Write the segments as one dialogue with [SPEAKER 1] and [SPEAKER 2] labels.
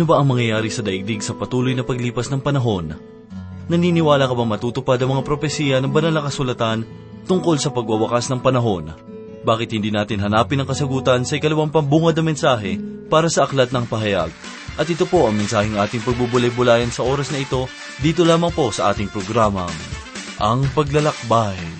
[SPEAKER 1] Ano ba ang mangyayari sa daigdig sa patuloy na paglipas ng panahon? Naniniwala ka ba matutupad ang mga propesiya ng banal na kasulatan tungkol sa pagwawakas ng panahon? Bakit hindi natin hanapin ang kasagutan sa ikalawang pambungad na mensahe para sa aklat ng pahayag? At ito po ang mensaheng ating pagbubulay-bulayan sa oras na ito dito lamang po sa ating programang, Ang Paglalakbay.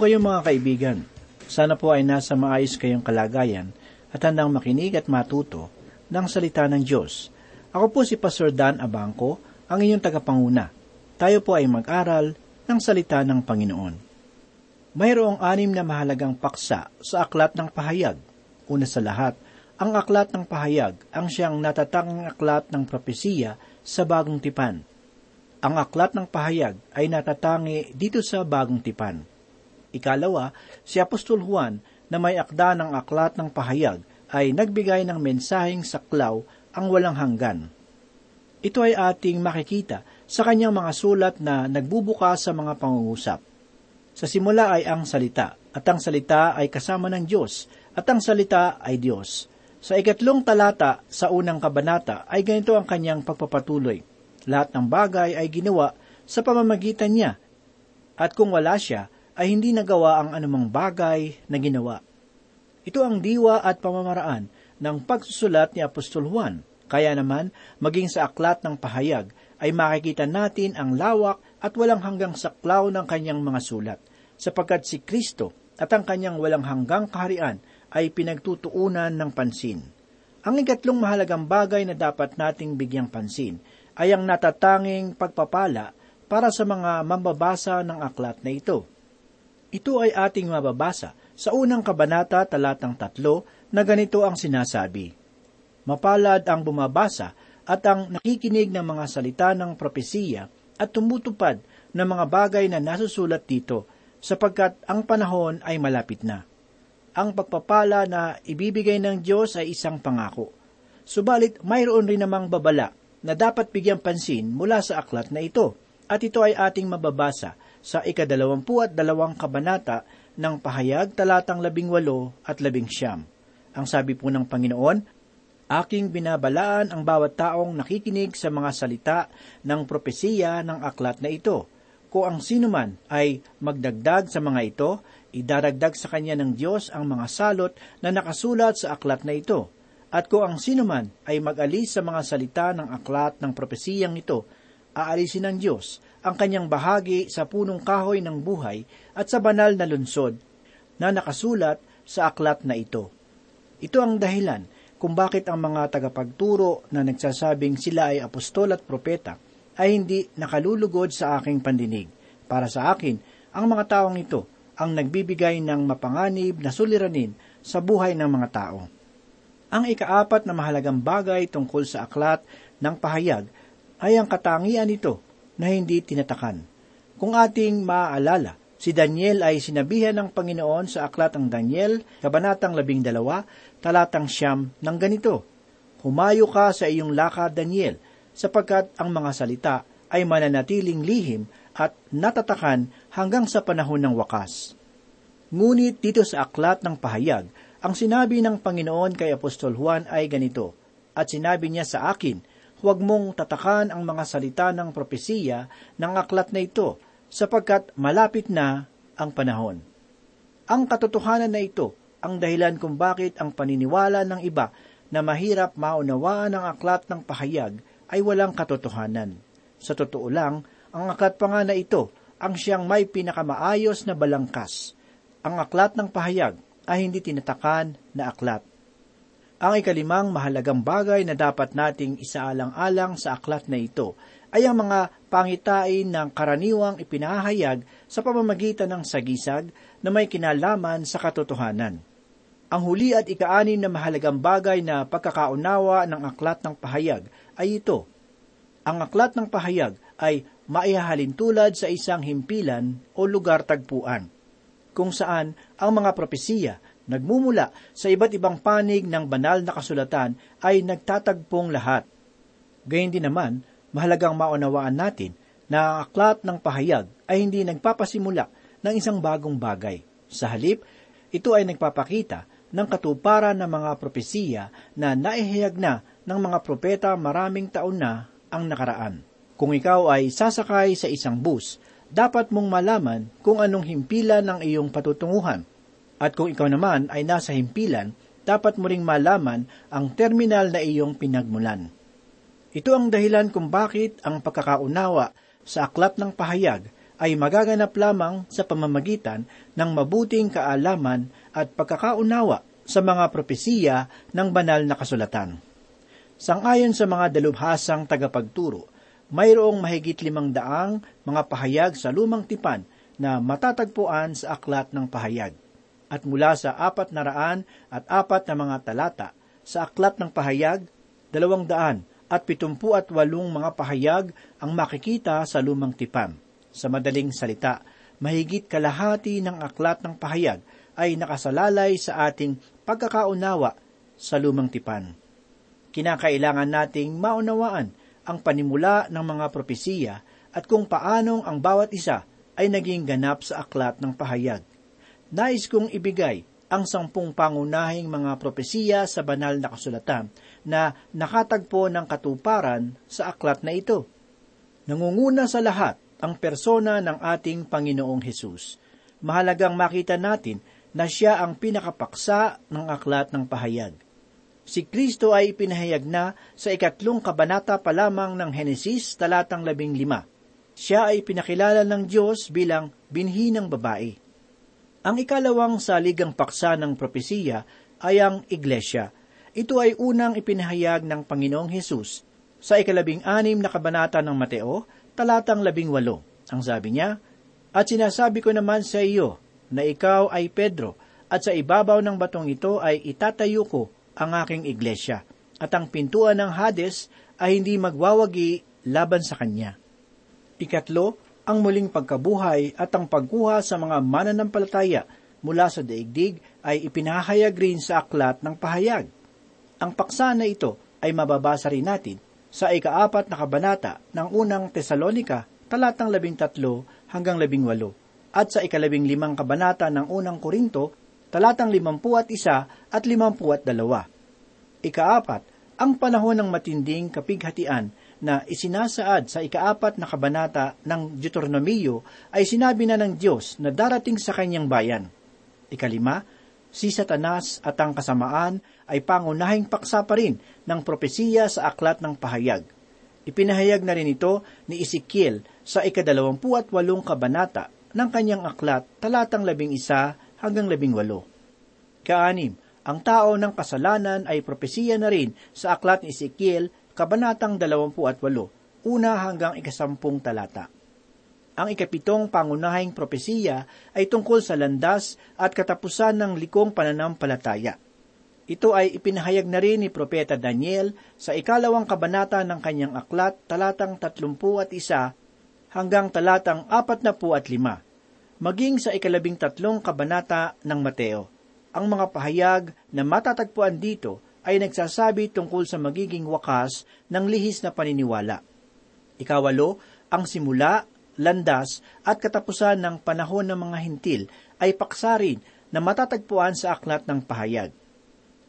[SPEAKER 2] Kayo mga kaibigan? Sana po ay nasa maayos kayong kalagayan at handang makinig at matuto ng salita ng Diyos. Ako po si Pastor Dan Abangco, ang inyong tagapanguna. Tayo po ay mag-aral ng salita ng Panginoon. Mayroong anim na mahalagang paksa sa aklat ng pahayag. Una sa lahat, ang aklat ng pahayag ang siyang natatanging aklat ng propesiya sa bagong tipan. Ang aklat ng pahayag ay natatangi dito sa bagong tipan. Ikalawa, si Apostol Juan na may akda ng aklat ng pahayag ay nagbigay ng mensaheng saklaw ang walang hanggan. Ito ay ating makikita sa kanyang mga sulat na nagbubuka sa mga pangungusap. Sa simula ay ang salita, at ang salita ay kasama ng Diyos, at ang salita ay Diyos. Sa ikatlong talata sa unang kabanata ay ganito ang kanyang pagpapatuloy. Lahat ng bagay ay ginawa sa pamamagitan niya, at kung wala siya, ay hindi nagawa ang anumang bagay na ginawa. Ito ang diwa at pamamaraan ng pagsusulat ni Apostol Juan. Kaya naman, maging sa aklat ng pahayag, ay makikita natin ang lawak at walang hanggang saklaw ng kanyang mga sulat, sapagkat si Kristo at ang kanyang walang hanggang kaharian ay pinagtutuunan ng pansin. Ang ikatlong mahalagang bagay na dapat nating bigyang pansin ay ang natatanging pagpapala para sa mga mambabasa ng aklat na ito. Ito ay ating mababasa sa unang kabanata talatang tatlo na ganito ang sinasabi. Mapalad ang bumabasa at ang nakikinig ng mga salita ng propesiya at tumutupad ng mga bagay na nasusulat dito sapagkat ang panahon ay malapit na. Ang pagpapala na ibibigay ng Diyos ay isang pangako. Subalit mayroon rin namang babala na dapat bigyang pansin mula sa aklat na ito at ito ay ating mababasa sa ikadalawampu at dalawang kabanata ng pahayag talatang labing walo at labing siyam. Ang sabi po ng Panginoon, Aking binabalaan ang bawat taong nakikinig sa mga salita ng propesiya ng aklat na ito. Kung ang sino man ay magdagdag sa mga ito, idaragdag sa kanya ng Diyos ang mga salot na nakasulat sa aklat na ito. At kung ang sino man ay mag-alis sa mga salita ng aklat ng propesiyang ito, aalisin ng Diyos ang kanyang bahagi sa punong kahoy ng buhay at sa banal na lunsod na nakasulat sa aklat na ito. Ito ang dahilan kung bakit ang mga tagapagturo na nagsasabing sila ay apostol at propeta ay hindi nakalulugod sa aking pandinig. Para sa akin, ang mga taong ito ang nagbibigay ng mapanganib na suliranin sa buhay ng mga tao. Ang ikaapat na mahalagang bagay tungkol sa aklat ng pahayag ay ang katangian nito na hindi tinatakan. Kung ating maaalala, si Daniel ay sinabihan ng Panginoon sa aklat ng Daniel, kabanatang labing dalawa, talatang siyam ng ganito, Humayo ka sa iyong lakad, Daniel, sapagkat ang mga salita ay mananatiling lihim at natatakan hanggang sa panahon ng wakas. Ngunit dito sa aklat ng pahayag, ang sinabi ng Panginoon kay Apostol Juan ay ganito, at sinabi niya sa akin, huwag mong tatakan ang mga salita ng propesiya ng aklat na ito, sapagkat malapit na ang panahon. Ang katotohanan na ito ang dahilan kung bakit ang paniniwala ng iba na mahirap maunawaan ang aklat ng pahayag ay walang katotohanan. Sa totoo lang, ang aklat pa nga na ito ang siyang may pinakamaayos na balangkas. Ang aklat ng pahayag ay hindi tinatakan na aklat. Ang ikalimang mahalagang bagay na dapat nating isaalang-alang sa aklat na ito ay ang mga pangitain ng karaniwang ipinahayag sa pamamagitan ng sagisag na may kinalaman sa katotohanan. Ang huli at ikaanin na mahalagang bagay na pagkakaunawa ng aklat ng pahayag ay ito. Ang aklat ng pahayag ay maihahalin tulad sa isang himpilan o lugar tagpuan, kung saan ang mga propesiya nagmumula sa iba't ibang panig ng banal na kasulatan ay nagtatagpong lahat. Gayun din naman, mahalagang maunawaan natin na ang aklat ng pahayag ay hindi nagpapasimula ng isang bagong bagay. Sa halip, ito ay nagpapakita ng katuparan ng mga propesiya na naihayag na ng mga propeta maraming taon na ang nakaraan. Kung ikaw ay sasakay sa isang bus, dapat mong malaman kung anong himpilan ng iyong patutunguhan. At kung ikaw naman ay nasa himpilan, dapat mo ring malaman ang terminal na iyong pinagmulan. Ito ang dahilan kung bakit ang pagkakaunawa sa aklat ng pahayag ay magaganap lamang sa pamamagitan ng mabuting kaalaman at pagkakaunawa sa mga propesiya ng banal na kasulatan. Sangayon sa mga dalubhasang tagapagturo, mayroong mahigit limang daang mga pahayag sa lumang tipan na matatagpuan sa aklat ng pahayag at mula sa apat na raan at apat na mga talata sa aklat ng pahayag, dalawang daan at pitumpu at walong mga pahayag ang makikita sa lumang tipan. Sa madaling salita, mahigit kalahati ng aklat ng pahayag ay nakasalalay sa ating pagkakaunawa sa lumang tipan. Kinakailangan nating maunawaan ang panimula ng mga propesiya at kung paanong ang bawat isa ay naging ganap sa aklat ng pahayag nais kong ibigay ang sampung pangunahing mga propesiya sa banal na kasulatan na nakatagpo ng katuparan sa aklat na ito. Nangunguna sa lahat ang persona ng ating Panginoong Hesus. Mahalagang makita natin na siya ang pinakapaksa ng aklat ng pahayag. Si Kristo ay ipinahayag na sa ikatlong kabanata pa lamang ng Henesis talatang labing lima. Siya ay pinakilala ng Diyos bilang binhi ng babae. Ang ikalawang saligang paksa ng propesiya ay ang Iglesia. Ito ay unang ipinahayag ng Panginoong Hesus sa ikalabing anim na kabanata ng Mateo, talatang labing walo. Ang sabi niya, At sinasabi ko naman sa iyo na ikaw ay Pedro, at sa ibabaw ng batong ito ay itatayo ko ang aking iglesia, at ang pintuan ng Hades ay hindi magwawagi laban sa kanya. Ikatlo, ang muling pagkabuhay at ang pagkuha sa mga mananampalataya mula sa daigdig ay ipinahayag rin sa aklat ng pahayag. Ang paksa na ito ay mababasa rin natin sa ikaapat na kabanata ng unang Tesalonika, talatang labing tatlo hanggang labing walo. at sa ikalabing limang kabanata ng unang Korinto, talatang limampu at isa at limampu at dalawa. Ikaapat, ang panahon ng matinding kapighatian na isinasaad sa ikaapat na kabanata ng Deuteronomio ay sinabi na ng Diyos na darating sa kanyang bayan. Ikalima, si Satanas at ang kasamaan ay pangunahing paksa pa rin ng propesiya sa aklat ng pahayag. Ipinahayag na rin ito ni Ezekiel sa ikadalawampu at walong kabanata ng kanyang aklat talatang labing isa hanggang labing walo. Kaanim, ang tao ng kasalanan ay propesiya na rin sa aklat ni Ezekiel, kabanatang 28, una hanggang ikasampung talata. Ang ikapitong pangunahing propesiya ay tungkol sa landas at katapusan ng likong pananampalataya. Ito ay ipinahayag na rin ni Propeta Daniel sa ikalawang kabanata ng kanyang aklat talatang 31 hanggang talatang 45, maging sa ikalabing tatlong kabanata ng Mateo. Ang mga pahayag na matatagpuan dito ay nagsasabi tungkol sa magiging wakas ng lihis na paniniwala. Ikawalo, ang simula, landas at katapusan ng panahon ng mga hintil ay paksarin na matatagpuan sa aklat ng pahayag.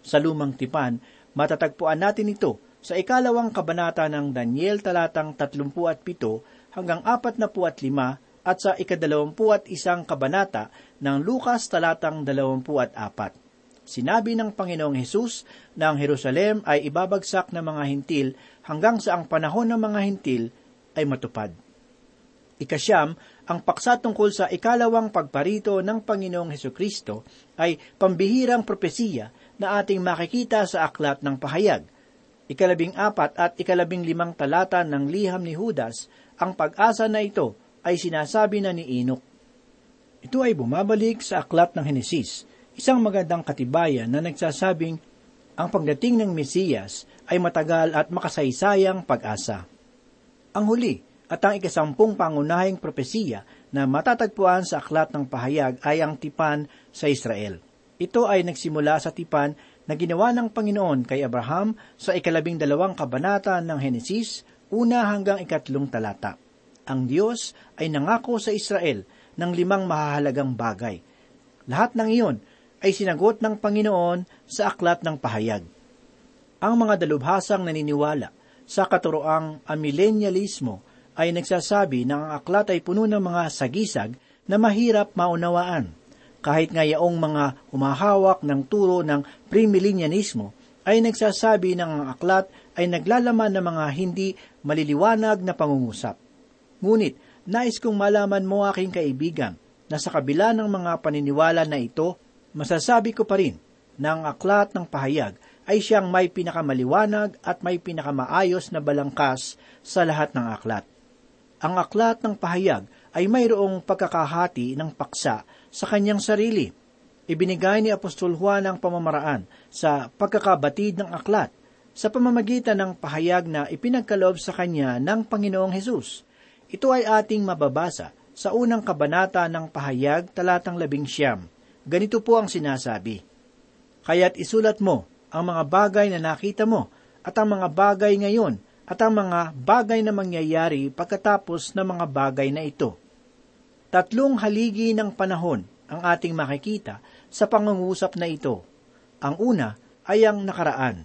[SPEAKER 2] Sa lumang tipan, matatagpuan natin ito sa ikalawang kabanata ng Daniel talatang 37 hanggang 45 at sa ikadalawampu at isang kabanata ng Lukas talatang 24. Sinabi ng Panginoong Hesus na ang Jerusalem ay ibabagsak ng mga hintil hanggang sa ang panahon ng mga hintil ay matupad. Ikasyam, ang paksa tungkol sa ikalawang pagparito ng Panginoong Heso Kristo ay pambihirang propesiya na ating makikita sa aklat ng pahayag. Ikalabing apat at ikalabing limang talata ng liham ni Judas, ang pag-asa na ito ay sinasabi na ni Enoch. Ito ay bumabalik sa aklat ng Henesis, isang magandang katibayan na nagsasabing ang pagdating ng Mesiyas ay matagal at makasaysayang pag-asa. Ang huli at ang ikasampung pangunahing propesiya na matatagpuan sa aklat ng pahayag ay ang tipan sa Israel. Ito ay nagsimula sa tipan na ginawa ng Panginoon kay Abraham sa ikalabing dalawang kabanata ng Henesis, una hanggang ikatlong talata. Ang Diyos ay nangako sa Israel ng limang mahahalagang bagay. Lahat ng iyon ay sinagot ng Panginoon sa aklat ng pahayag. Ang mga dalubhasang naniniwala sa katuroang amillennialismo ay nagsasabi na ang aklat ay puno ng mga sagisag na mahirap maunawaan. Kahit nga yaong mga humahawak ng turo ng premillennialismo ay nagsasabi na ang aklat ay naglalaman ng mga hindi maliliwanag na pangungusap. Ngunit, nais kong malaman mo aking kaibigan na sa kabila ng mga paniniwala na ito, masasabi ko pa rin na ang aklat ng pahayag ay siyang may pinakamaliwanag at may pinakamaayos na balangkas sa lahat ng aklat. Ang aklat ng pahayag ay mayroong pagkakahati ng paksa sa kanyang sarili. Ibinigay ni Apostol Juan ang pamamaraan sa pagkakabatid ng aklat sa pamamagitan ng pahayag na ipinagkaloob sa kanya ng Panginoong Hesus. Ito ay ating mababasa sa unang kabanata ng pahayag talatang labing siyam. Ganito po ang sinasabi. Kaya't isulat mo ang mga bagay na nakita mo at ang mga bagay ngayon at ang mga bagay na mangyayari pagkatapos ng mga bagay na ito. Tatlong haligi ng panahon ang ating makikita sa pangungusap na ito. Ang una ay ang nakaraan.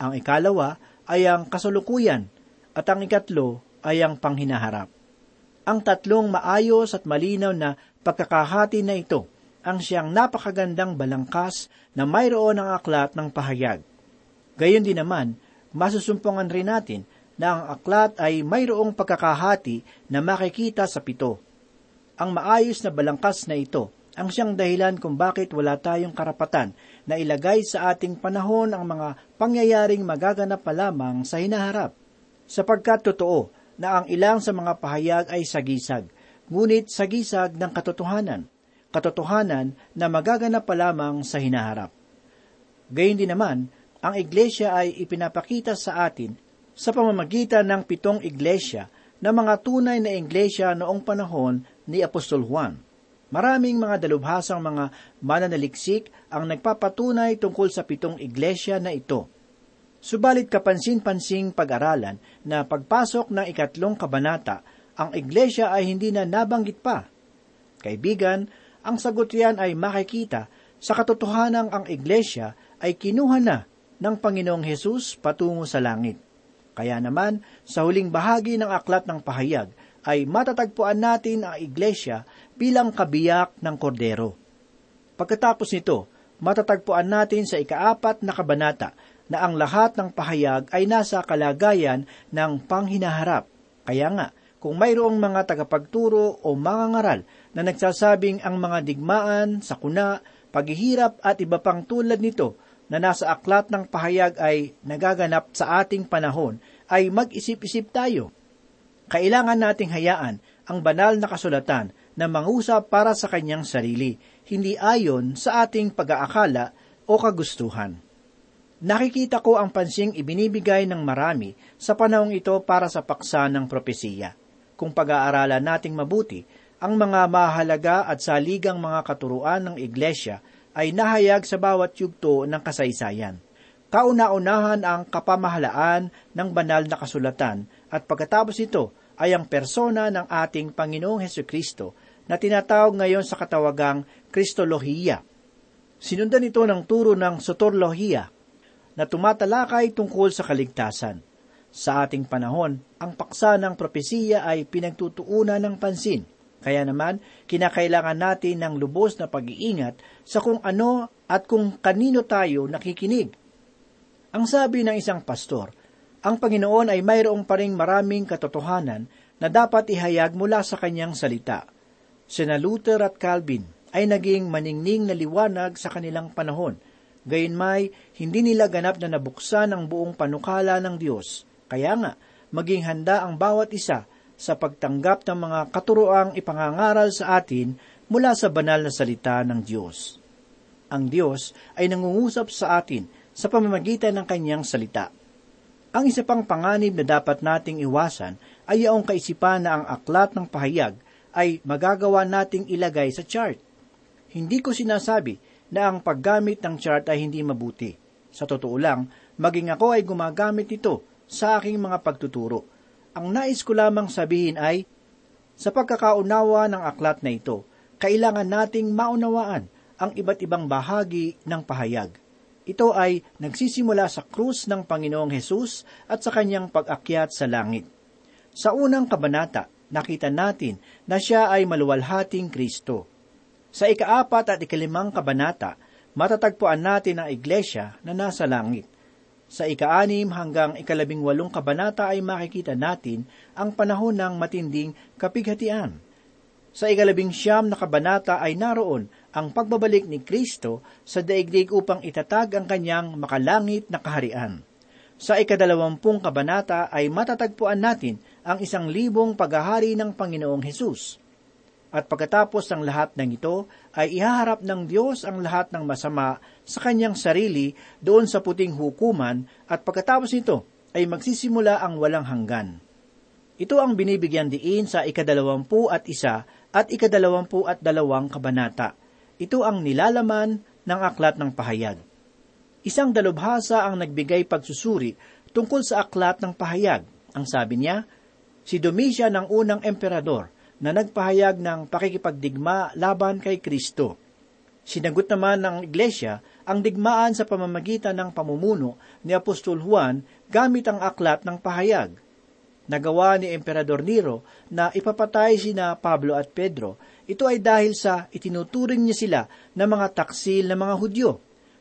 [SPEAKER 2] Ang ikalawa ay ang kasalukuyan. At ang ikatlo ay ang panghinaharap. Ang tatlong maayos at malinaw na pagkakahati na ito ang siyang napakagandang balangkas na mayroon ang aklat ng pahayag. Gayon din naman, masusumpungan rin natin na ang aklat ay mayroong pagkakahati na makikita sa pito. Ang maayos na balangkas na ito ang siyang dahilan kung bakit wala tayong karapatan na ilagay sa ating panahon ang mga pangyayaring magaganap pa lamang sa hinaharap. Sapagkat totoo na ang ilang sa mga pahayag ay sagisag, ngunit sagisag ng katotohanan, katotohanan na magaganap pa lamang sa hinaharap. Gayun din naman, ang iglesia ay ipinapakita sa atin sa pamamagitan ng pitong iglesia na mga tunay na iglesia noong panahon ni Apostol Juan. Maraming mga dalubhasang mga mananaliksik ang nagpapatunay tungkol sa pitong iglesia na ito. Subalit kapansin-pansing pag-aralan na pagpasok ng ikatlong kabanata, ang iglesia ay hindi na nabanggit pa. Kaibigan, ang sagot yan ay makikita sa katotohanang ang iglesia ay kinuha na ng Panginoong Hesus patungo sa langit. Kaya naman, sa huling bahagi ng aklat ng pahayag, ay matatagpuan natin ang iglesia bilang kabiyak ng kordero. Pagkatapos nito, matatagpuan natin sa ikaapat na kabanata na ang lahat ng pahayag ay nasa kalagayan ng panghinaharap. Kaya nga, kung mayroong mga tagapagturo o mga ngaral na nagsasabing ang mga digmaan, sakuna, paghihirap at iba pang tulad nito na nasa aklat ng pahayag ay nagaganap sa ating panahon, ay mag-isip-isip tayo. Kailangan nating hayaan ang banal na kasulatan na mangusap para sa kanyang sarili, hindi ayon sa ating pag-aakala o kagustuhan. Nakikita ko ang pansing ibinibigay ng marami sa panahong ito para sa paksa ng propesiya. Kung pag-aaralan nating mabuti, ang mga mahalaga at saligang mga katuruan ng iglesia ay nahayag sa bawat yugto ng kasaysayan. Kauna-unahan ang kapamahalaan ng banal na kasulatan at pagkatapos ito ay ang persona ng ating Panginoong Heso Kristo na tinatawag ngayon sa katawagang Kristolohiya. Sinundan ito ng turo ng Sotorlohiya na tumatalakay tungkol sa kaligtasan. Sa ating panahon, ang paksa ng propesiya ay pinagtutuunan ng pansin. Kaya naman, kinakailangan natin ng lubos na pag-iingat sa kung ano at kung kanino tayo nakikinig. Ang sabi ng isang pastor, ang Panginoon ay mayroong pa ring maraming katotohanan na dapat ihayag mula sa kanyang salita. Sina Luther at Calvin ay naging maningning na liwanag sa kanilang panahon. Gayunmay, hindi nila ganap na nabuksan ang buong panukala ng Diyos. Kaya nga, maging handa ang bawat isa sa pagtanggap ng mga katuroang ipangangaral sa atin mula sa banal na salita ng Diyos. Ang Diyos ay nangungusap sa atin sa pamamagitan ng kanyang salita. Ang isa pang panganib na dapat nating iwasan ay yaong kaisipan na ang aklat ng pahayag ay magagawa nating ilagay sa chart. Hindi ko sinasabi na ang paggamit ng chart ay hindi mabuti. Sa totoo lang, maging ako ay gumagamit ito sa aking mga pagtuturo. Ang nais ko lamang sabihin ay, sa pagkakaunawa ng aklat na ito, kailangan nating maunawaan ang iba't ibang bahagi ng pahayag. Ito ay nagsisimula sa krus ng Panginoong Hesus at sa kanyang pag-akyat sa langit. Sa unang kabanata, nakita natin na siya ay maluwalhating Kristo. Sa ikaapat at ikalimang kabanata, matatagpuan natin ang iglesia na nasa langit. Sa ikaanim hanggang ikalabing walong kabanata ay makikita natin ang panahon ng matinding kapighatian. Sa ikalabing siyam na kabanata ay naroon ang pagbabalik ni Kristo sa daigdig upang itatag ang kanyang makalangit na kaharian. Sa ikadalawampung kabanata ay matatagpuan natin ang isang libong paghahari ng Panginoong Hesus. At pagkatapos ng lahat ng ito, ay ihaharap ng Diyos ang lahat ng masama sa kanyang sarili doon sa puting hukuman at pagkatapos nito ay magsisimula ang walang hanggan. Ito ang binibigyan diin sa ikadalawampu at isa at ikadalawampu at dalawang kabanata. Ito ang nilalaman ng aklat ng pahayag. Isang dalubhasa ang nagbigay pagsusuri tungkol sa aklat ng pahayag. Ang sabi niya, si Domitian ang unang emperador na nagpahayag ng pakikipagdigma laban kay Kristo. Sinagot naman ng Iglesia ang digmaan sa pamamagitan ng pamumuno ni Apostol Juan gamit ang aklat ng pahayag. Nagawa ni Emperador Nero na ipapatay sina Pablo at Pedro. Ito ay dahil sa itinuturing niya sila na mga taksil na mga Hudyo.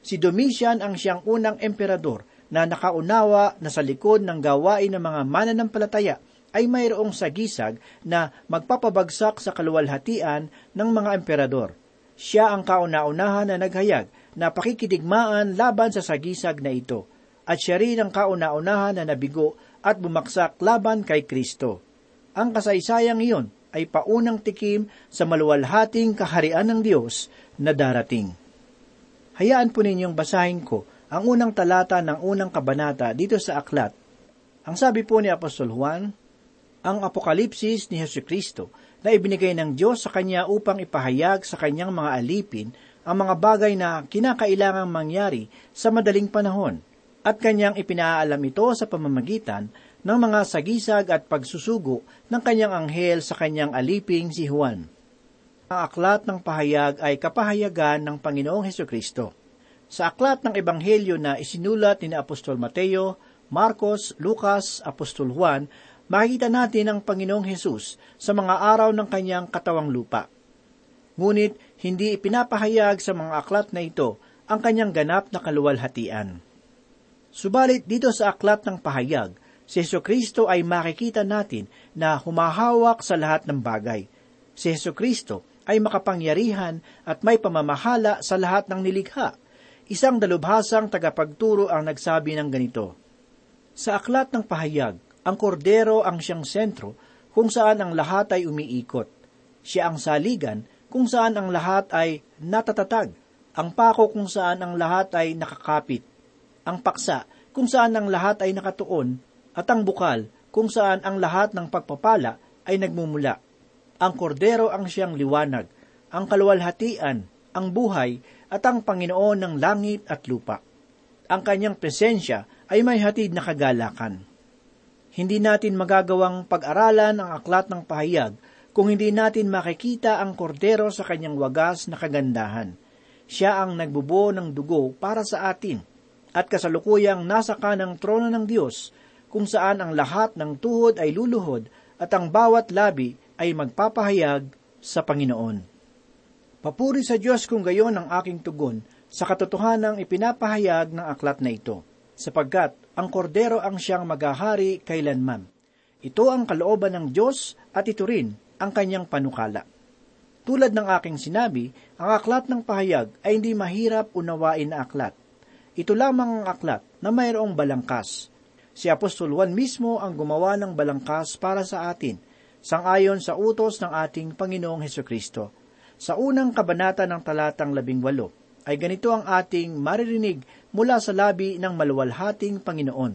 [SPEAKER 2] Si Domitian ang siyang unang emperador na nakaunawa na sa likod ng gawain ng mga mananampalataya ay mayroong sagisag na magpapabagsak sa kaluwalhatian ng mga emperador. Siya ang kauna-unahan na naghayag na pakikidigmaan laban sa sagisag na ito, at siya rin ang kauna-unahan na nabigo at bumaksak laban kay Kristo. Ang kasaysayang iyon ay paunang tikim sa maluwalhating kaharian ng Diyos na darating. Hayaan po ninyong basahin ko ang unang talata ng unang kabanata dito sa aklat. Ang sabi po ni Apostol Juan, ang apokalipsis ni Hesus Kristo na ibinigay ng Diyos sa Kanya upang ipahayag sa Kanyang mga alipin ang mga bagay na kinakailangang mangyari sa madaling panahon, at Kanyang ipinaalam ito sa pamamagitan ng mga sagisag at pagsusugo ng Kanyang anghel sa Kanyang aliping si Juan. Ang aklat ng pahayag ay kapahayagan ng Panginoong Heso Kristo. Sa aklat ng Ebanghelyo na isinulat ni Apostol Mateo, Marcos, Lucas, Apostol Juan, makikita natin ang Panginoong Hesus sa mga araw ng kanyang katawang lupa. Ngunit hindi ipinapahayag sa mga aklat na ito ang kanyang ganap na kaluwalhatian. Subalit dito sa aklat ng pahayag, si Yeso Kristo ay makikita natin na humahawak sa lahat ng bagay. Si Yeso Kristo ay makapangyarihan at may pamamahala sa lahat ng nilikha. Isang dalubhasang tagapagturo ang nagsabi ng ganito, Sa aklat ng pahayag, ang kordero ang siyang sentro kung saan ang lahat ay umiikot. Siya ang saligan kung saan ang lahat ay natatatag. Ang pako kung saan ang lahat ay nakakapit. Ang paksa kung saan ang lahat ay nakatuon. At ang bukal kung saan ang lahat ng pagpapala ay nagmumula. Ang kordero ang siyang liwanag, ang kaluwalhatian, ang buhay, at ang Panginoon ng langit at lupa. Ang kanyang presensya ay may hatid na kagalakan. Hindi natin magagawang pag-aralan ang aklat ng pahayag kung hindi natin makikita ang kordero sa kanyang wagas na kagandahan. Siya ang nagbubuo ng dugo para sa atin at kasalukuyang nasa kanang trono ng Diyos kung saan ang lahat ng tuhod ay luluhod at ang bawat labi ay magpapahayag sa Panginoon. Papuri sa Diyos kung gayon ang aking tugon sa katotohanang ipinapahayag ng aklat na ito, sapagkat ang kordero ang siyang maghahari kailanman. Ito ang kalooban ng Diyos at ito rin ang kanyang panukala. Tulad ng aking sinabi, ang aklat ng pahayag ay hindi mahirap unawain na aklat. Ito lamang ang aklat na mayroong balangkas. Si Apostol Juan mismo ang gumawa ng balangkas para sa atin, sangayon sa utos ng ating Panginoong Heso Kristo. Sa unang kabanata ng talatang labing walo, ay ganito ang ating maririnig mula sa labi ng maluwalhating Panginoon.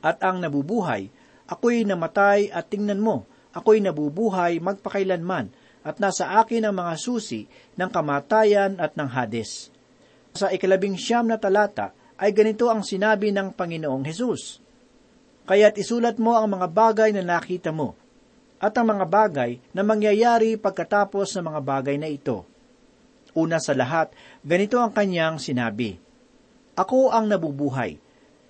[SPEAKER 2] At ang nabubuhay, ako'y namatay at tingnan mo, ako'y nabubuhay magpakailanman, at nasa akin ang mga susi ng kamatayan at ng Hades. Sa ikalabing siyam na talata ay ganito ang sinabi ng Panginoong Hesus. Kaya't isulat mo ang mga bagay na nakita mo, at ang mga bagay na mangyayari pagkatapos ng mga bagay na ito. Una sa lahat, ganito ang kanyang sinabi, Ako ang nabubuhay.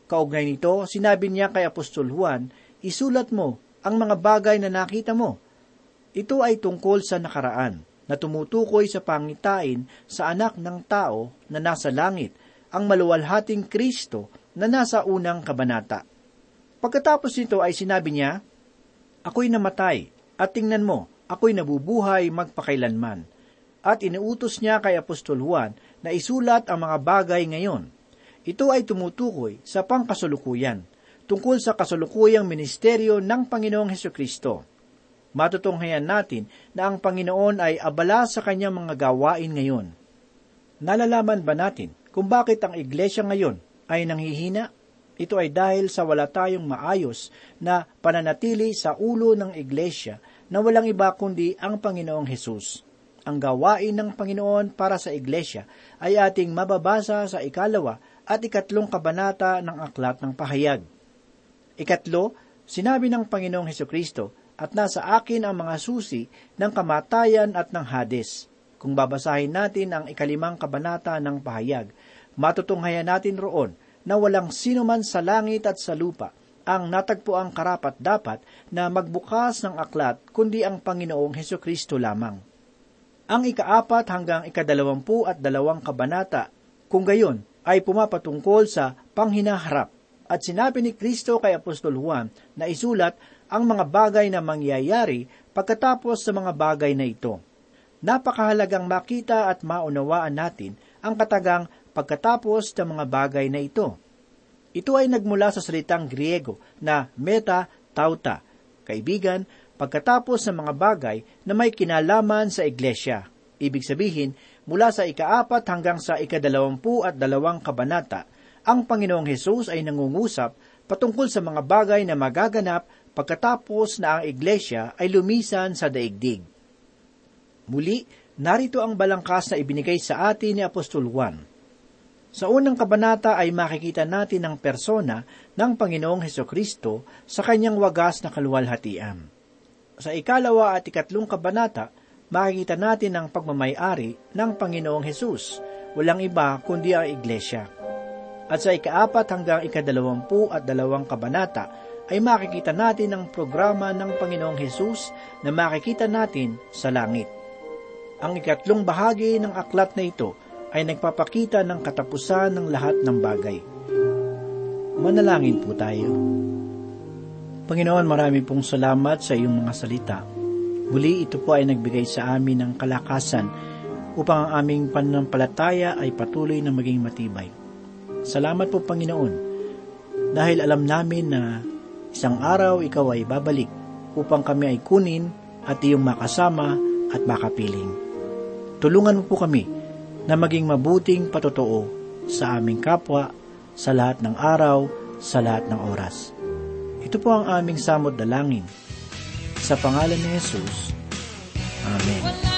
[SPEAKER 2] Kaugnay nito, sinabi niya kay Apostol Juan, isulat mo ang mga bagay na nakita mo. Ito ay tungkol sa nakaraan, na tumutukoy sa pangitain sa anak ng tao na nasa langit, ang maluwalhating Kristo na nasa unang kabanata. Pagkatapos nito ay sinabi niya, Ako'y namatay, at tingnan mo, ako'y nabubuhay magpakailanman. At inuutos niya kay Apostol Juan na isulat ang mga bagay ngayon. Ito ay tumutukoy sa pangkasulukuyan, tungkol sa kasulukuyang ministeryo ng Panginoong Heso Kristo. Matutunghayan natin na ang Panginoon ay abala sa kanyang mga gawain ngayon. Nalalaman ba natin kung bakit ang iglesia ngayon ay nanghihina? Ito ay dahil sa wala tayong maayos na pananatili sa ulo ng iglesia na walang iba kundi ang Panginoong Hesus. Ang gawain ng Panginoon para sa iglesia ay ating mababasa sa ikalawa at ikatlong kabanata ng Aklat ng Pahayag. Ikatlo, sinabi ng Panginoong Heso Kristo, at nasa akin ang mga susi ng kamatayan at ng Hades. Kung babasahin natin ang ikalimang kabanata ng pahayag, matutunghayan natin roon na walang sino man sa langit at sa lupa ang natagpo ang karapat dapat na magbukas ng aklat kundi ang Panginoong Heso Kristo lamang. Ang ikaapat hanggang ikadalawampu at dalawang kabanata, kung gayon, ay pumapatungkol sa panghinaharap at sinabi ni Kristo kay Apostol Juan na isulat ang mga bagay na mangyayari pagkatapos sa mga bagay na ito. Napakahalagang makita at maunawaan natin ang katagang pagkatapos ng mga bagay na ito. Ito ay nagmula sa salitang Griego na meta tauta, kaibigan, pagkatapos ng mga bagay na may kinalaman sa iglesia. Ibig sabihin, mula sa ikaapat hanggang sa ikadalawampu at dalawang kabanata, ang Panginoong Hesus ay nangungusap patungkol sa mga bagay na magaganap pagkatapos na ang iglesia ay lumisan sa daigdig. Muli, narito ang balangkas na ibinigay sa atin ni Apostol Juan. Sa unang kabanata ay makikita natin ang persona ng Panginoong Heso Kristo sa kanyang wagas na kaluwalhatian. Sa ikalawa at ikatlong kabanata, makikita natin ang pagmamayari ng Panginoong Hesus. Walang iba kundi ang Iglesia. At sa ikaapat hanggang ikadalawampu at dalawang kabanata ay makikita natin ang programa ng Panginoong Hesus na makikita natin sa langit. Ang ikatlong bahagi ng aklat na ito ay nagpapakita ng katapusan ng lahat ng bagay. Manalangin po tayo. Panginoon, marami pong salamat sa iyong mga salita. Muli ito po ay nagbigay sa amin ng kalakasan upang ang aming pananampalataya ay patuloy na maging matibay. Salamat po Panginoon dahil alam namin na isang araw ikaw ay babalik upang kami ay kunin at iyong makasama at makapiling. Tulungan mo po kami na maging mabuting patotoo sa aming kapwa, sa lahat ng araw, sa lahat ng oras. Ito po ang aming samot dalangin. Sa pangalan ni Jesus. Amen.
[SPEAKER 3] Wala